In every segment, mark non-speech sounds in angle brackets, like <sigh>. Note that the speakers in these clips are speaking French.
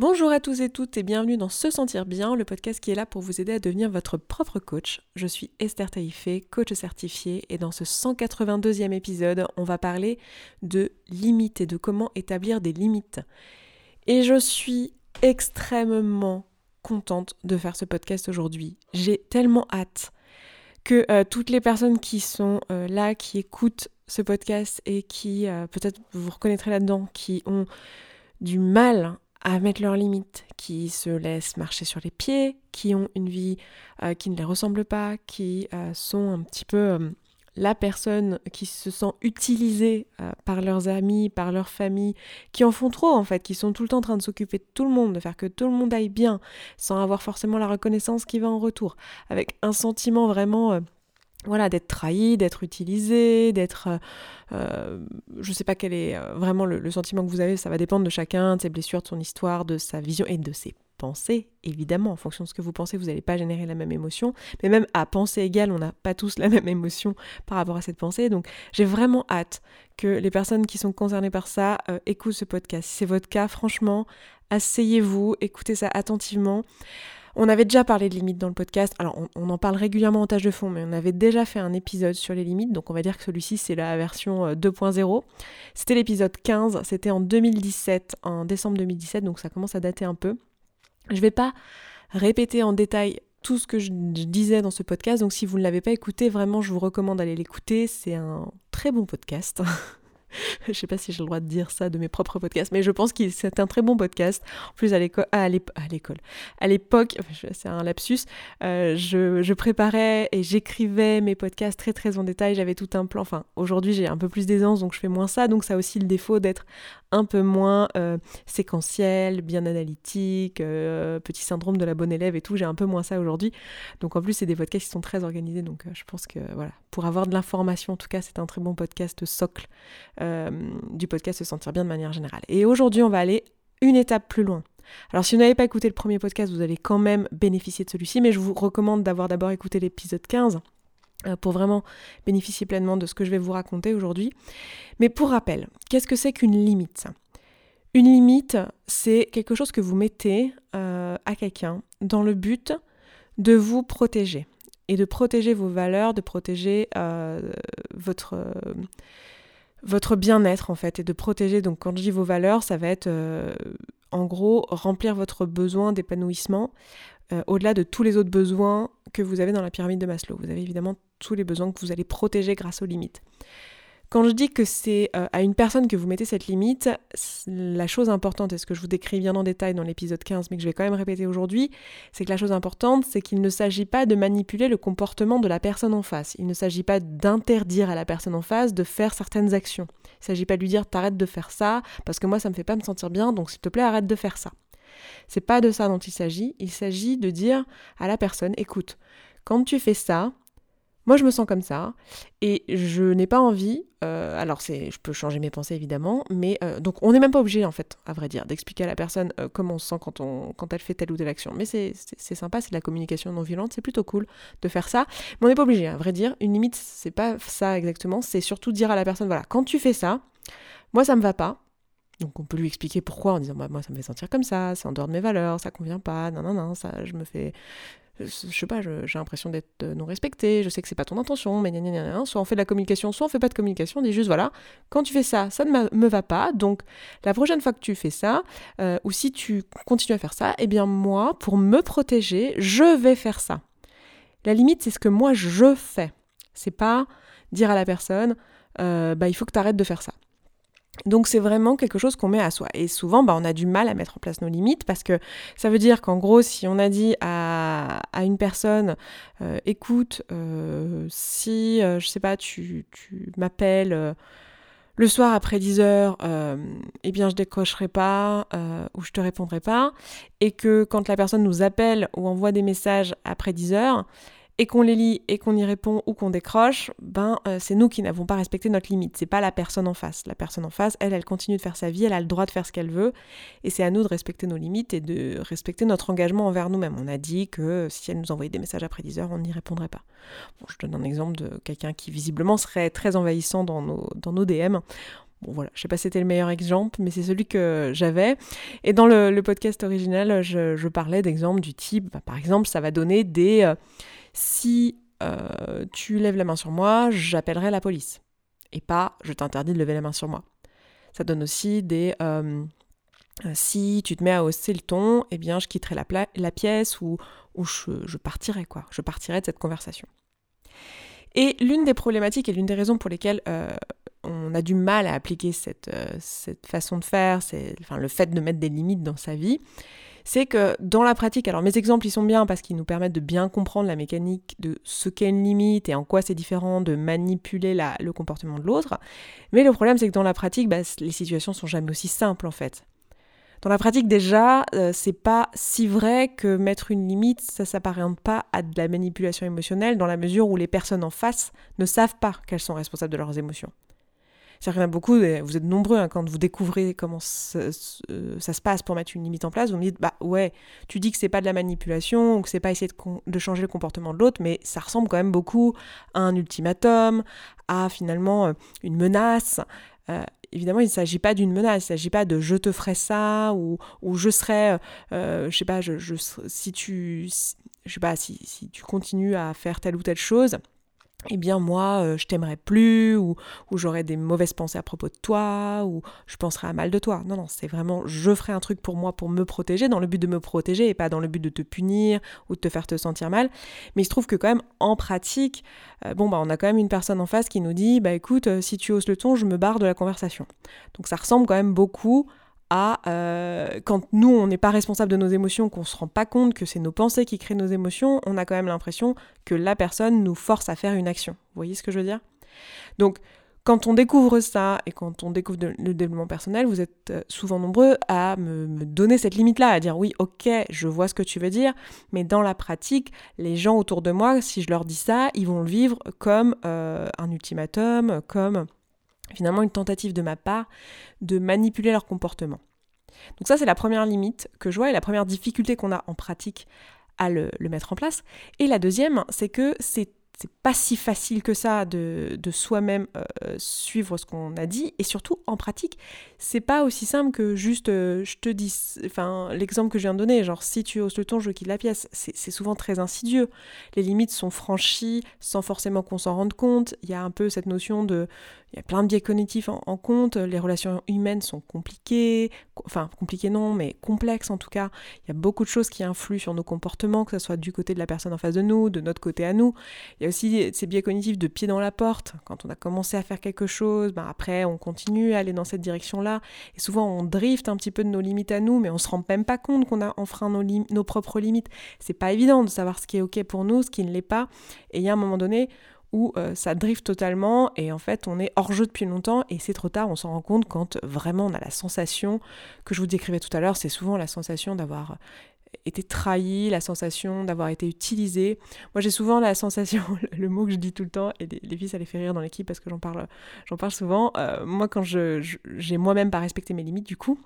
Bonjour à tous et toutes et bienvenue dans Se Sentir Bien, le podcast qui est là pour vous aider à devenir votre propre coach. Je suis Esther Taïfé, coach certifiée, et dans ce 182e épisode, on va parler de limites et de comment établir des limites. Et je suis extrêmement contente de faire ce podcast aujourd'hui. J'ai tellement hâte que euh, toutes les personnes qui sont euh, là, qui écoutent ce podcast et qui, euh, peut-être vous vous reconnaîtrez là-dedans, qui ont du mal à mettre leurs limites, qui se laissent marcher sur les pieds, qui ont une vie euh, qui ne les ressemble pas, qui euh, sont un petit peu euh, la personne qui se sent utilisée par leurs amis, par leur famille, qui en font trop en fait, qui sont tout le temps en train de s'occuper de tout le monde, de faire que tout le monde aille bien, sans avoir forcément la reconnaissance qui va en retour, avec un sentiment vraiment voilà, d'être trahi, d'être utilisé, d'être... Euh, euh, je ne sais pas quel est euh, vraiment le, sentiment que vous avez, ça va dépendre de chacun, de ses blessures, de son histoire, de sa vision et de ses pensées, évidemment. En fonction de ce que vous pensez, vous n'allez pas générer la même émotion. Mais même à pensée égale, on n'a pas tous la même émotion par rapport à cette pensée. Donc j'ai vraiment hâte que les personnes qui sont concernées par ça écoutent ce podcast. Si c'est votre cas, franchement, asseyez-vous, écoutez ça attentivement. On avait déjà parlé de limites dans le podcast, alors on, en parle régulièrement en tâche de fond, mais on avait déjà fait un épisode sur les limites, donc on va dire que celui-ci c'est la version 2.0. Euh, c'était l'épisode 15, c'était en 2017, en décembre 2017, donc ça commence à dater un peu. Je vais pas répéter en détail tout ce que je disais dans ce podcast, donc si vous ne l'avez pas écouté, vraiment je vous recommande d'aller l'écouter, c'est un très bon podcast. <laughs> je sais pas si j'ai le droit de dire ça de mes propres podcasts, mais je pense que c'est un très bon podcast. En plus, à l'école, à l'époque, c'est un lapsus, euh, je, je, préparais et j'écrivais mes podcasts très très en détail. J'avais tout un plan. Enfin, aujourd'hui, j'ai un peu plus d'aisance, donc je fais moins ça. Donc, ça a aussi le défaut d'être un peu moins euh, séquentiel, bien analytique, euh, petit syndrome de la bonne élève et tout. J'ai un peu moins ça aujourd'hui. Donc, en plus, c'est des podcasts qui sont très organisés. Donc, je pense que voilà, pour avoir de l'information, en tout cas, c'est un très bon podcast socle euh, du podcast Se sentir bien de manière générale. Et aujourd'hui, on va aller une étape plus loin. Alors si vous n'avez pas écouté le premier podcast, vous allez quand même bénéficier de celui-ci, mais je vous recommande d'avoir d'abord écouté l'épisode 15 euh, pour vraiment bénéficier pleinement de ce que je vais vous raconter aujourd'hui. Mais pour rappel, qu'est-ce que c'est qu'une limite? Une limite, c'est quelque chose que vous mettez euh, à quelqu'un dans le but de vous protéger et de protéger vos valeurs, de protéger votre votre bien-être en fait et de protéger. Donc quand je dis vos valeurs, ça va être euh, en gros remplir votre besoin d'épanouissement euh, au-delà de tous les autres besoins que vous avez dans la pyramide de Maslow. Vous avez évidemment tous les besoins que vous allez protéger grâce aux limites. Quand je dis que c'est euh, à une personne que vous mettez cette limite, la chose importante, et ce que je vous décris bien en détail dans l'épisode 15, mais que je vais quand même répéter aujourd'hui, c'est que la chose importante, c'est qu'il ne s'agit pas de manipuler le comportement de la personne en face. Il ne s'agit pas d'interdire à la personne en face de faire certaines actions. Il ne s'agit pas de lui dire t'arrêtes de faire ça, parce que moi ça me fait pas me sentir bien, donc s'il te plaît arrête de faire ça. C'est pas de ça dont il s'agit, il s'agit de dire à la personne écoute, quand tu fais ça, moi, je me sens comme ça et je n'ai pas envie. Euh, alors, c'est, je peux changer mes pensées évidemment, mais euh, donc on n'est même pas obligé en fait, à vrai dire, d'expliquer à la personne euh, comment on se sent quand, elle fait telle ou telle action. Mais c'est, sympa, c'est de la communication non violente, c'est plutôt cool de faire ça. Mais on n'est pas obligé, à vrai dire. Une limite, c'est pas ça exactement. C'est surtout dire à la personne voilà, quand tu fais ça, moi ça me va pas. Donc on peut lui expliquer pourquoi en disant bah, moi ça me fait sentir comme ça, c'est en dehors de mes valeurs, ça convient pas, non non non, ça je me fais je sais pas, j'ai l'impression d'être euh, non respecté, je sais que c'est pas ton intention, mais soit on fait de la communication, soit on fait pas de communication, on dit juste voilà, quand tu fais ça, ça ne me va pas, donc la prochaine fois que tu fais ça, euh, ou si tu continues à faire ça, eh bien moi, pour me protéger, je vais faire ça. La limite, c'est ce que moi je fais. C'est pas dire à la personne, euh, bah il faut que tu arrêtes de faire ça. Donc c'est vraiment quelque chose qu'on met à soi. Et souvent, bah, on a du mal à mettre en place nos limites parce que ça veut dire qu'en gros, si on a dit à, une personne, euh, écoute, euh, si, euh, je sais pas, tu, m'appelles le soir après 10 heures, eh bien je décrocherai pas ou je te répondrai pas. Et que quand la personne nous appelle ou envoie des messages après 10 heures, et qu'on les lit et qu'on y répond ou qu'on décroche, ben euh, c'est nous qui n'avons pas respecté notre limite. C'est pas la personne en face. La personne en face, elle, elle continue de faire sa vie, elle a le droit de faire ce qu'elle veut, et c'est à nous de respecter nos limites et de respecter notre engagement envers nous-mêmes. On a dit que si elle nous envoyait des messages après 10 heures, on n'y répondrait pas. Bon, je donne un exemple de quelqu'un qui visiblement serait très envahissant dans nos, dans nos DM Bon voilà, je sais pas si c'était le meilleur exemple, mais c'est celui que j'avais. Et dans le, podcast original, je, parlais d'exemples du type, bah, par exemple, ça va donner des... Euh, si euh, tu lèves la main sur moi, j'appellerai la police. Et pas, je t'interdis de lever la main sur moi. Ça donne aussi des... Euh, si tu te mets à hausser le ton, eh bien, je quitterai la, la pièce ou, je partirai, quoi. Je partirai de cette conversation. Et l'une des problématiques et l'une des raisons pour lesquelles on a du mal à appliquer cette, euh, cette façon de faire, c'est enfin, le fait de mettre des limites dans sa vie, c'est que dans la pratique, alors mes exemples ils sont bien parce qu'ils nous permettent de bien comprendre la mécanique de ce qu'est une limite et en quoi c'est différent de manipuler la, le comportement de l'autre, mais le problème c'est que dans la pratique, bah, les situations sont jamais aussi simples en fait. Dans la pratique déjà, euh, c'est pas si vrai que mettre une limite, ça s'apparente pas à de la manipulation émotionnelle dans la mesure où les personnes en face ne savent pas qu'elles sont responsables de leurs émotions. C'est-à-dire qu'il y en a beaucoup, vous êtes nombreux hein, quand vous découvrez comment ça, se passe pour mettre une limite en place, vous me dites, bah ouais, tu dis que c'est pas de la manipulation ou que c'est pas essayer de, changer le comportement de l'autre, mais ça ressemble quand même beaucoup à un ultimatum, à finalement euh, une menace. Euh, évidemment, il ne s'agit pas d'une menace, il ne s'agit pas de je te ferai ça ou, je serai, euh, je sais pas, si tu, je sais pas, si tu continues à faire telle ou telle chose, eh bien moi, euh, je t'aimerais plus, ou, ou j'aurais des mauvaises pensées à propos de toi, ou je penserais à mal de toi. Non, non, c'est vraiment, je ferai un truc pour moi pour me protéger, dans le but de me protéger, et pas dans le but de te punir, ou de te faire te sentir mal. Mais il se trouve que quand même, en pratique, euh, bon, bah on a quand même une personne en face qui nous dit, bah écoute, euh, si tu hausses le ton, je me barre de la conversation. Donc ça ressemble quand même beaucoup euh, quand nous on n'est pas responsable de nos émotions, qu'on se rend pas compte que c'est nos pensées qui créent nos émotions, on a quand même l'impression que la personne nous force à faire une action. Vous voyez ce que je veux dire? Donc quand on découvre ça et quand on découvre le développement personnel, vous êtes euh, souvent nombreux à me, donner cette limite-là, à dire oui, ok, je vois ce que tu veux dire, mais dans la pratique, les gens autour de moi, si je leur dis ça, ils vont le vivre comme euh, un ultimatum, comme finalement une tentative de ma part de manipuler leur comportement. Donc ça, c'est la première limite que je vois et la première difficulté qu'on a en pratique à le, mettre en place. Et la deuxième, c'est que c'est c'est pas si facile que ça de, de soi-même euh, suivre ce qu'on a dit. Et surtout en pratique c'est pas aussi simple que juste euh, je te dis enfin l'exemple que je viens de donner. Genre si tu hausses le ton je quitte la pièce. C'est souvent très insidieux. Les limites sont franchies sans forcément qu'on s'en rende compte. Il y a un peu cette notion de il y a plein de biais cognitifs en, compte, les relations humaines sont compliquées, enfin compliquées non, mais complexes en tout cas. Il y a beaucoup de choses qui influent sur nos comportements, que ce soit du côté de la personne en face de nous, de notre côté à nous. Il y a aussi ces biais cognitifs de pied dans la porte. Quand on a commencé à faire quelque chose, ben après on continue à aller dans cette direction-là. Et souvent on drift un petit peu de nos limites à nous, mais on se rend même pas compte qu'on a enfreint nos, nos propres limites. C'est pas évident de savoir ce qui est ok pour nous, ce qui ne l'est pas. Et il y a un moment donné où euh, ça drift totalement et en fait on est hors jeu depuis longtemps et c'est trop tard, on s'en rend compte quand vraiment on a la sensation que je vous décrivais tout à l'heure, c'est souvent la sensation d'avoir été trahi, la sensation d'avoir été utilisé. Moi j'ai souvent la <laughs> sensation, le mot que je dis tout le temps, et les, filles ça les fait rire dans l'équipe parce que j'en parle, j'en parle souvent, euh, moi quand je, j'ai moi-même pas respecté mes limites du coup,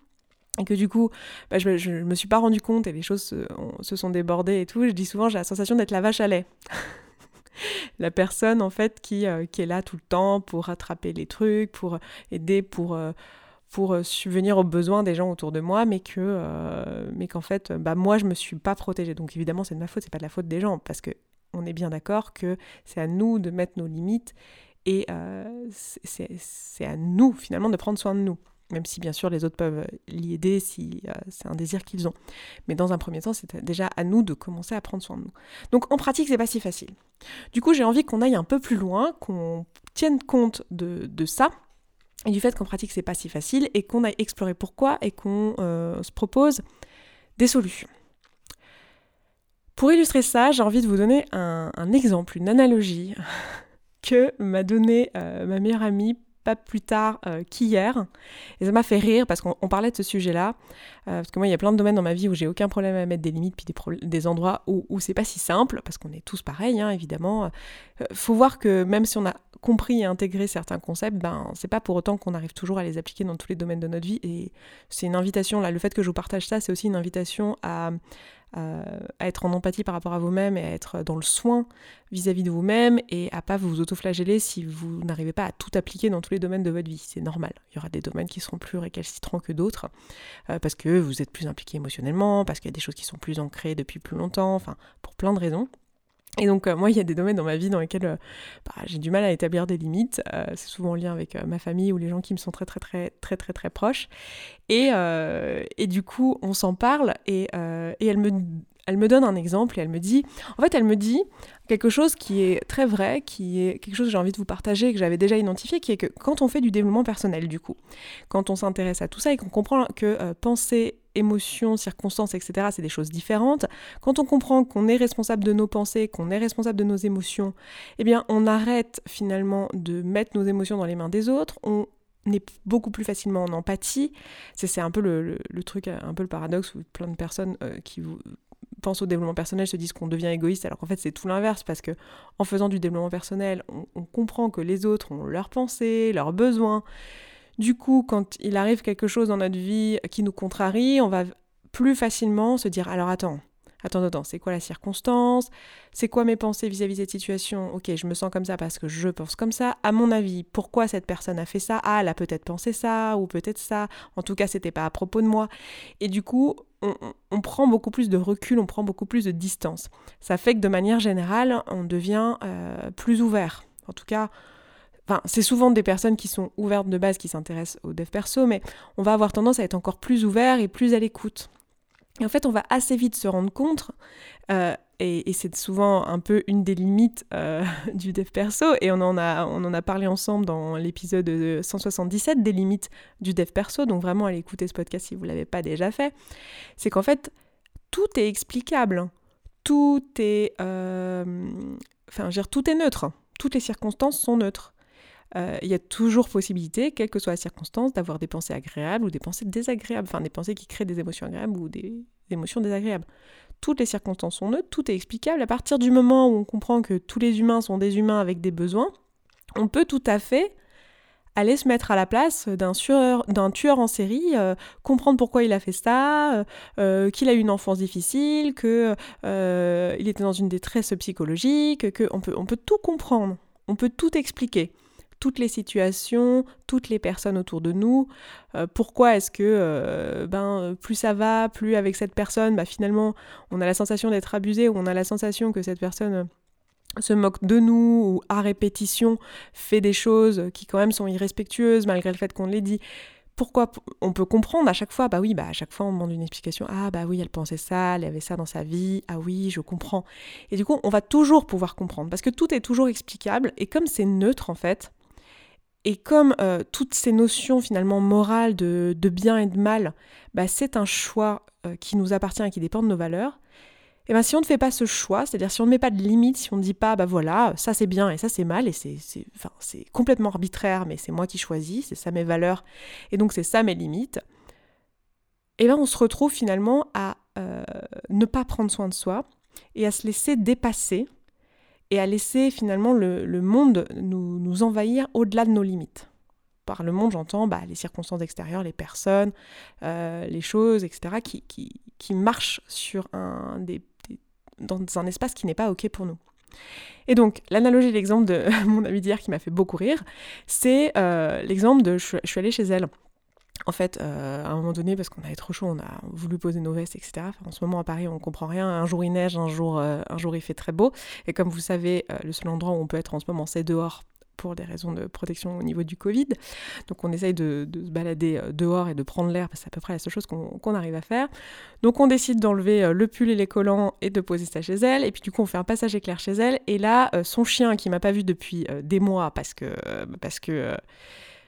et que du coup, bah, je, je, me suis pas rendu compte et les choses se, se sont débordées et tout, je dis souvent j'ai la sensation d'être la vache à lait. <laughs> <laughs> la personne en fait qui, euh, qui, est là tout le temps pour rattraper les trucs, pour aider, pour, euh, euh, subvenir aux besoins des gens autour de moi, mais que mais qu'en fait, bah, moi je me suis pas protégée. Donc évidemment c'est de ma faute, c'est pas de la faute des gens, parce que on est bien d'accord que c'est à nous de mettre nos limites et c'est à nous finalement de prendre soin de nous même si bien sûr les autres peuvent l'y aider si euh, c'est un désir qu'ils ont. Mais dans un premier temps, c'est déjà à nous de commencer à prendre soin de nous. Donc en pratique, c'est pas si facile. Du coup, j'ai envie qu'on aille un peu plus loin, qu'on tienne compte de, ça, et du fait qu'en pratique, c'est pas si facile, et qu'on aille explorer pourquoi, et qu'on euh, se propose des solutions. Pour illustrer ça, j'ai envie de vous donner un, exemple, une analogie <laughs> que m'a donné euh, ma meilleure amie pas plus tard euh, qu'hier. Et ça m'a fait rire parce qu'on parlait de ce sujet-là. Euh, parce que moi, il y a plein de domaines dans ma vie où j'ai aucun problème à mettre des limites, puis des, des endroits où, où c'est pas si simple, parce qu'on est tous pareils, hein, évidemment. Euh, faut voir que même si on a compris et intégré certains concepts, ben c'est pas pour autant qu'on arrive toujours à les appliquer dans tous les domaines de notre vie. Et c'est une invitation, là, le fait que je vous partage ça, c'est aussi une invitation à à être en empathie par rapport à vous-même et à être dans le soin vis-à-vis de vous-même et à pas vous autoflageller si vous n'arrivez pas à tout appliquer dans tous les domaines de votre vie. C'est normal. Il y aura des domaines qui seront plus récalcitrants que d'autres euh, parce que vous êtes plus impliqué émotionnellement, parce qu'il y a des choses qui sont plus ancrées depuis plus longtemps, enfin pour plein de raisons. Et donc euh, moi, il y a des domaines dans ma vie dans lesquels euh, bah, j'ai du mal à établir des limites. c'est souvent en lien avec ma famille ou les gens qui me sont très très très très très très proches. Et, et du coup, on s'en parle et, et elle me elle me donne un exemple et elle me dit, en fait, elle me dit quelque chose qui est très vrai, qui est quelque chose que j'ai envie de vous partager, que j'avais déjà identifié, qui est que quand on fait du développement personnel, du coup, quand on s'intéresse à tout ça et qu'on comprend que euh, pensée, émotion, circonstances, etc., c'est des choses différentes, quand on comprend qu'on est responsable de nos pensées, qu'on est responsable de nos émotions, eh bien, on arrête finalement de mettre nos émotions dans les mains des autres, on est beaucoup plus facilement en empathie. C'est un peu le, truc, un peu le paradoxe où plein de personnes euh, qui pensent au développement personnel se disent qu'on devient égoïste, alors qu'en fait c'est tout l'inverse, parce que en faisant du développement personnel, on, comprend que les autres ont leurs pensées, leurs besoins. Du coup, quand il arrive quelque chose dans notre vie qui nous contrarie, on va plus facilement se dire alors attends, attends, attends, c'est quoi la circonstance? C'est quoi mes pensées vis-à-vis de cette situation? Ok, je me sens comme ça parce que je pense comme ça. À mon avis, pourquoi cette personne a fait ça? Ah, elle a peut-être pensé ça, ou peut-être ça. En tout cas, c'était pas à propos de moi. Et du coup, on, prend beaucoup plus de recul, on prend beaucoup plus de distance. Ça fait que de manière générale, on devient euh, plus ouvert. En tout cas, Enfin, c'est souvent des personnes qui sont ouvertes de base qui s'intéressent au dev perso, mais on va avoir tendance à être encore plus ouvert et plus à l'écoute. Et en fait, on va assez vite se rendre compte, euh, et, c'est souvent un peu une des limites euh, <laughs> du dev perso, et on en, a, on en a parlé ensemble dans l'épisode 177 des limites du dev perso, donc vraiment allez écouter ce podcast si vous ne l'avez pas déjà fait, c'est qu'en fait, tout est explicable, tout est... Euh, enfin, je tout est neutre, toutes les circonstances sont neutres. Euh, il y a toujours possibilité, quelle que soit la circonstance, d'avoir des pensées agréables ou des pensées désagréables, enfin des pensées qui créent des émotions agréables ou des émotions désagréables. Toutes les circonstances sont neutres, tout est explicable. À partir du moment où on comprend que tous les humains sont des humains avec des besoins, on peut tout à fait aller se mettre à la place d'un tueur, en série, euh, comprendre pourquoi il a fait ça, euh, qu'il a eu une enfance difficile, qu'il il était dans une détresse psychologique, que on peut, on peut tout comprendre, on peut tout expliquer toutes les situations, toutes les personnes autour de nous. Euh, pourquoi est-ce que euh, ben, plus ça va, plus avec cette personne, bah, finalement on a la sensation d'être abusé ou on a la sensation que cette personne euh, se moque de nous ou à répétition fait des choses qui quand même sont irrespectueuses malgré le fait qu'on les dit? Pourquoi on peut comprendre à chaque fois, bah oui, bah à chaque fois on demande une explication. Ah bah oui, elle pensait ça, elle avait ça dans sa vie. Ah oui, je comprends. Et du coup, on va toujours pouvoir comprendre parce que tout est toujours explicable et comme c'est neutre en fait, et comme euh, toutes ces notions finalement morales de, bien et de mal, bah, c'est un choix euh, qui nous appartient et qui dépend de nos valeurs, et ben si on ne fait pas ce choix, c'est-à-dire si on ne met pas de limite, si on ne dit pas, bah voilà, ça c'est bien et ça c'est mal, et c'est complètement arbitraire, mais c'est moi qui choisis, c'est ça mes valeurs, et donc c'est ça mes limites, et ben on se retrouve finalement à euh, ne pas prendre soin de soi et à se laisser dépasser et à laisser finalement le, monde nous, envahir au-delà de nos limites. Par le monde, j'entends bah, les circonstances extérieures, les personnes, euh, les choses, etc., qui, marchent dans un espace qui n'est pas OK pour nous. Et donc, l'analogie, l'exemple de <laughs> mon amie d'hier qui m'a fait beaucoup rire, c'est euh, l'exemple de je, je suis allée chez elle en fait, euh, à un moment donné, parce qu'on avait trop chaud, on a voulu poser nos vestes, etc. en ce moment, à Paris, on comprend rien. Un jour, il neige, un jour, euh, un jour il fait très beau. Et comme vous savez, euh, le seul endroit où on peut être en ce moment, c'est dehors pour des raisons de protection au niveau du Covid. Donc on essaye de, se balader dehors et de prendre l'air, parce que c'est à peu près la seule chose qu'on arrive à faire. Donc on décide d'enlever le pull et les collants et de poser ça chez elle. Et puis du coup on fait un passage éclair chez elle. Et là, son chien qui m'a pas vu depuis des mois, parce que... parce que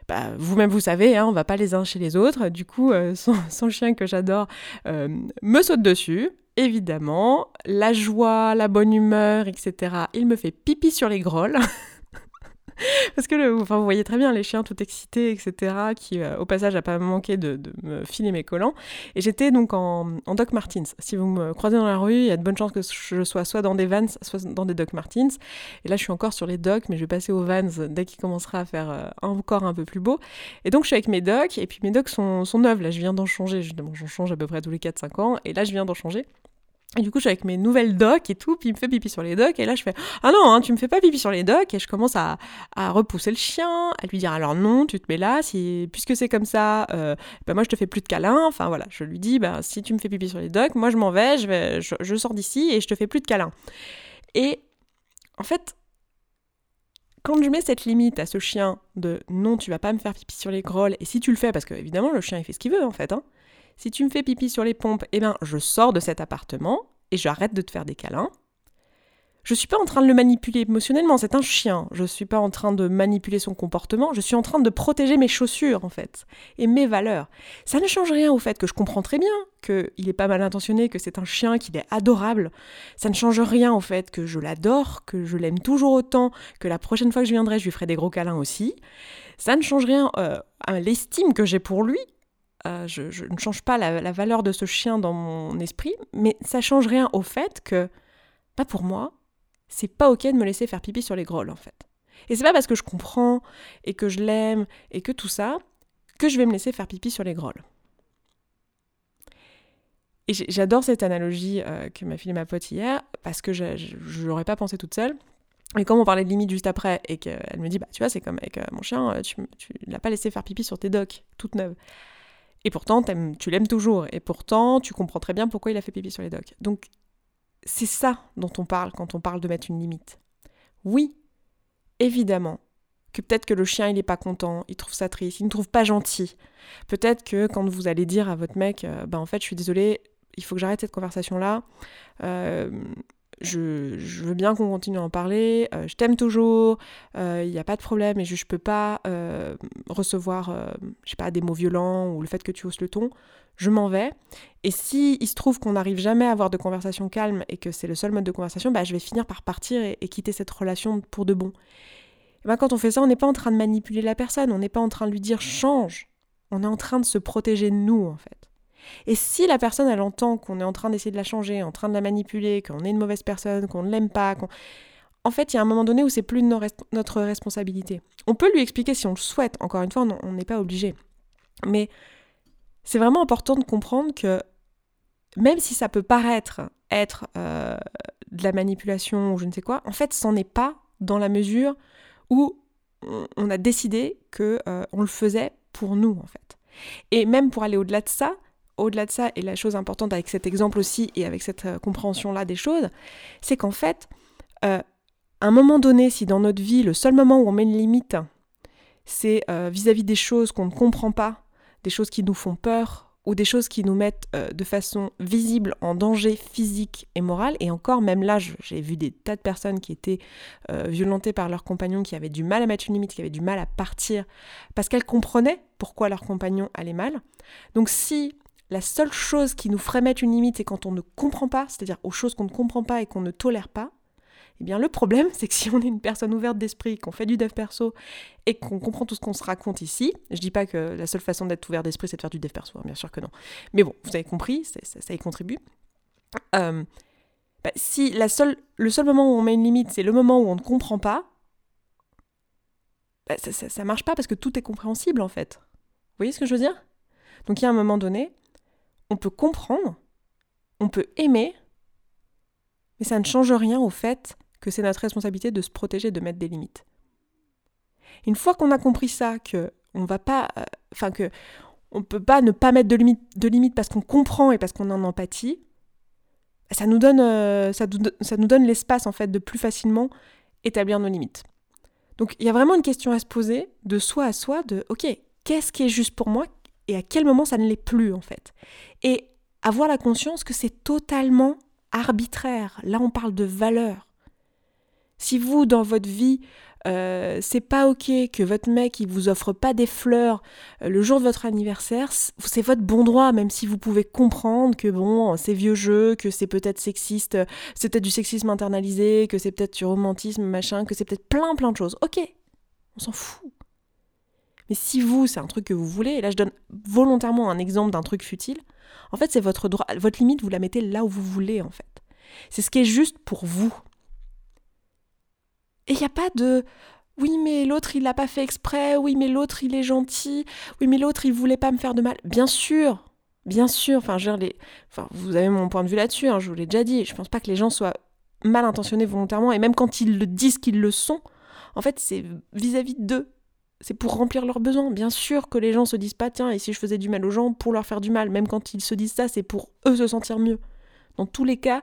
bah, vous-même vous savez, hein, on va pas les uns chez les autres. Du coup, euh, <laughs> son, chien que j'adore euh, me saute dessus. Évidemment, la joie, la bonne humeur, etc. Il me fait pipi sur les grolles. <laughs> <laughs> Parce que enfin, vous voyez très bien les chiens tout excités, etc., qui euh, au passage n'a pas manqué de, me filer mes collants. Et j'étais donc en, Doc Martens. Si vous me croisez dans la rue, il y a de bonnes chances que je sois soit dans des Vans, soit dans des Doc Martens. Et là, je suis encore sur les Docs, mais je vais passer aux Vans dès qu'il commencera à faire euh, encore un peu plus beau. Et donc, je suis avec mes Docs, et puis mes Docs sont, sont neufs. Là, je viens d'en changer. J'en change à peu près tous les 4-5 ans. Et là, je viens d'en changer. Et du coup, je suis avec mes nouvelles docks et tout, puis il me fait pipi sur les docks, et là je fais Ah non, hein, tu me fais pas pipi sur les docks, et je commence à, repousser le chien, à lui dire Alors non, tu te mets là, si, puisque c'est comme ça, euh, ben moi je te fais plus de câlins. Enfin voilà, je lui dis ben, Si tu me fais pipi sur les docks, moi je m'en vais, je, vais je, sors d'ici et je te fais plus de câlins. Et en fait, quand je mets cette limite à ce chien de non, tu vas pas me faire pipi sur les grolles, et si tu le fais, parce que évidemment le chien il fait ce qu'il veut en fait, hein, si tu me fais pipi sur les pompes, eh ben, je sors de cet appartement et j'arrête de te faire des câlins. Je suis pas en train de le manipuler émotionnellement, c'est un chien. Je suis pas en train de manipuler son comportement, je suis en train de protéger mes chaussures en fait et mes valeurs. Ça ne change rien au fait que je comprends très bien qu'il est pas mal intentionné, que c'est un chien, qu'il est adorable. Ça ne change rien au fait que je l'adore, que je l'aime toujours autant, que la prochaine fois que je viendrai, je lui ferai des gros câlins aussi. Ça ne change rien euh, à l'estime que j'ai pour lui euh, je, ne change pas la, valeur de ce chien dans mon esprit, mais ça change rien au fait que, pas pour moi, c'est pas ok de me laisser faire pipi sur les grolles en fait. Et c'est pas parce que je comprends et que je l'aime et que tout ça que je vais me laisser faire pipi sur les grolles. Et j'adore cette analogie euh, que m'a filée ma pote hier parce que je n'aurais pas pensé toute seule. Et comme on parlait de limite juste après et qu'elle me dit bah tu vois c'est comme avec euh, mon chien tu, tu l'as pas laissé faire pipi sur tes docks toute neuve et pourtant, tu l'aimes toujours. Et pourtant, tu comprends très bien pourquoi il a fait pipi sur les docks. Donc, c'est ça dont on parle quand on parle de mettre une limite. Oui, évidemment, que peut-être que le chien, il n'est pas content, il trouve ça triste, il ne trouve pas gentil. Peut-être que quand vous allez dire à votre mec, euh, bah en fait, je suis désolée, il faut que j'arrête cette conversation-là. Euh, je, veux bien qu'on continue à en parler, euh, je t'aime toujours, il euh, n'y a pas de problème, et je ne peux pas euh, recevoir, je sais pas, des mots violents ou le fait que tu hausses le ton, je m'en vais. Et si il se trouve qu'on n'arrive jamais à avoir de conversation calme et que c'est le seul mode de conversation, bah, je vais finir par partir et, quitter cette relation pour de bon. Et ben, quand on fait ça, on n'est pas en train de manipuler la personne, on n'est pas en train de lui dire change, on est en train de se protéger de nous en fait. Et si la personne, elle entend qu'on est en train d'essayer de la changer, en train de la manipuler, qu'on est une mauvaise personne, qu'on ne l'aime pas, qu'on... En fait, il y a un moment donné où c'est plus notre responsabilité. On peut lui expliquer si on le souhaite, encore une fois, on n'est pas obligé. Mais c'est vraiment important de comprendre que même si ça peut paraître être euh, de la manipulation ou je ne sais quoi, en fait, c'en est pas dans la mesure où on a décidé que euh, on le faisait pour nous, en fait. Et même pour aller au-delà de ça, au-delà de ça, et la chose importante avec cet exemple aussi et avec cette euh, compréhension-là des choses, c'est qu'en fait, euh, à un moment donné, si dans notre vie, le seul moment où on met une limite, c'est euh, vis-à-vis des choses qu'on ne comprend pas, des choses qui nous font peur, ou des choses qui nous mettent de façon visible en danger physique et moral. Et encore, même là, j'ai vu des tas de personnes qui étaient violentées par leurs compagnons, qui avaient du mal à mettre une limite, qui avaient du mal à partir, parce qu'elles comprenaient pourquoi leur compagnon allait mal. Donc si la seule chose qui nous ferait mettre une limite, c'est quand on ne comprend pas, c'est-à-dire aux choses qu'on ne comprend pas et qu'on ne tolère pas. Eh bien, le problème, <laughs> c'est que si on est une personne ouverte d'esprit, qu'on fait du dev perso et qu'on comprend tout ce qu'on se raconte ici, je dis pas que la seule façon d'être ouvert d'esprit, c'est de faire du dev perso, hein, bien sûr que non. Mais bon, vous avez compris, ça, y contribue. Euh, bah, si la seule, le seul moment où on met une limite, c'est le moment où on ne comprend pas, bah, ça, ça, ça marche pas parce que tout est compréhensible en fait. Vous voyez ce que je veux dire? Donc il y a un moment donné, on peut comprendre, on peut aimer, mais ça ne change rien au fait que c'est notre responsabilité de se protéger, de mettre des limites. Une fois qu'on a compris ça, que on va pas, euh, enfin que on peut pas ne pas mettre de limites limite parce qu'on comprend et parce qu'on en empathie, ça nous donne, euh, ça nous donne l'espace en fait de plus facilement établir nos limites. Donc il y a vraiment une question à se poser de soi à soi de ok qu'est-ce qui est juste pour moi? Et à quel moment ça ne l'est plus en fait. Et avoir la conscience que c'est totalement arbitraire. Là, on parle de valeur. Si vous, dans votre vie, euh, c'est pas ok que votre mec il vous offre pas des fleurs euh, le jour de votre anniversaire, c'est votre bon droit, même si vous pouvez comprendre que bon, c'est vieux jeu, que c'est peut-être sexiste, c'est peut-être du sexisme internalisé, que c'est peut-être du romantisme, machin, que c'est peut-être plein plein de choses. Ok, on s'en fout. Mais si vous, c'est un truc que vous voulez, et là je donne volontairement un exemple d'un truc futile, en fait c'est votre droit, votre limite, vous la mettez là où vous voulez en fait. C'est ce qui est juste pour vous. Et il n'y a pas de oui mais l'autre il l'a pas fait exprès, oui mais l'autre il est gentil, oui mais l'autre il voulait pas me faire de mal. Bien sûr, Bien sûr, enfin, je vous avez mon point de vue là-dessus, hein, je vous l'ai déjà dit, je pense pas que les gens soient mal intentionnés volontairement, et même quand ils le disent qu'ils le sont, en fait, c'est vis-à-vis d'eux. C'est pour remplir leurs besoins. Bien sûr que les gens se disent pas, tiens, et si je faisais du mal aux gens pour leur faire du mal, même quand ils se disent ça, c'est pour eux se sentir mieux. Dans tous les cas,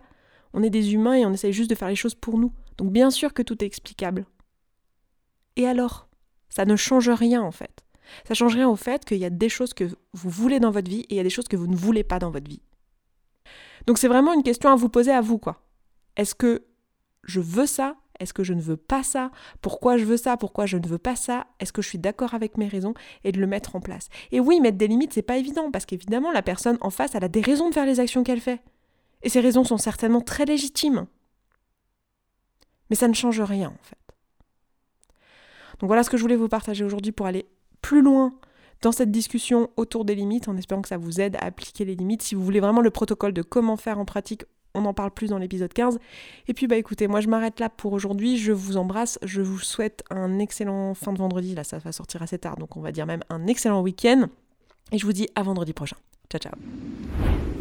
on est des humains et on essaye juste de faire les choses pour nous. Donc bien sûr que tout est explicable. Et alors? Ça ne change rien en fait. Ça change rien au fait qu'il y a des choses que vous voulez dans votre vie et il y a des choses que vous ne voulez pas dans votre vie. Donc c'est vraiment une question à vous poser à vous quoi. Est-ce que je veux ça Est-ce que je ne veux pas ça? Pourquoi je veux ça? Pourquoi je ne veux pas ça? Est-ce que je suis d'accord avec mes raisons? Et de le mettre en place Et oui, mettre des limites, c'est pas évident parce qu'évidemment la personne en face, elle a des raisons de faire les actions qu'elle fait. Et ces raisons sont certainement très légitimes. Mais ça ne change rien en fait. Donc voilà ce que je voulais vous partager aujourd'hui pour aller plus loin dans cette discussion autour des limites, en espérant que ça vous aide à appliquer les limites. Si vous voulez vraiment le protocole de comment faire en pratique, on en parle plus dans l'épisode 15. Et puis bah écoutez, moi je m'arrête là pour aujourd'hui. Je vous embrasse. Je vous souhaite un excellent fin de vendredi. Là, ça va sortir assez tard, donc on va dire même un excellent week-end. Et je vous dis à vendredi prochain. Ciao ciao.